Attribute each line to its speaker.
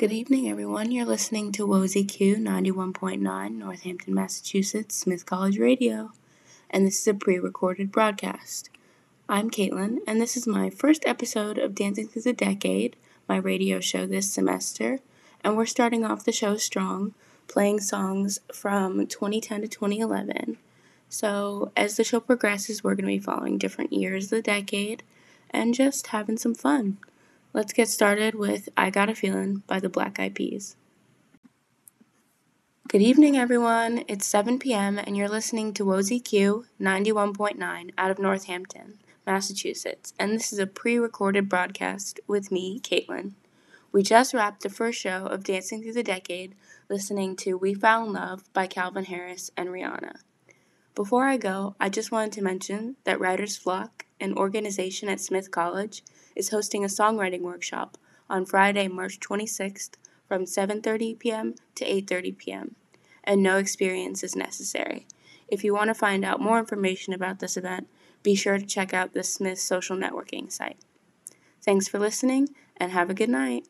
Speaker 1: Good evening, everyone. You're listening to WOZQ 91.9, Northampton, Massachusetts, Smith College Radio, and this is a pre recorded broadcast. I'm Caitlin, and this is my first episode of Dancing Through the Decade, my radio show this semester, and we're starting off the show strong, playing songs from 2010 to 2011. So, as the show progresses, we're going to be following different years of the decade and just having some fun. Let's get started with I Gotta Feeling by the Black Eyed Peas. Good evening, everyone. It's 7 p.m., and you're listening to WOZQ 91.9 out of Northampton, Massachusetts, and this is a pre recorded broadcast with me, Caitlin. We just wrapped the first show of Dancing Through the Decade listening to We Found Love by Calvin Harris and Rihanna. Before I go, I just wanted to mention that Writer's Flock, an organization at Smith College, is hosting a songwriting workshop on Friday, March 26th from 7:30 p.m. to 8:30 p.m. and no experience is necessary. If you want to find out more information about this event, be sure to check out the Smith social networking site. Thanks for listening and have a good night.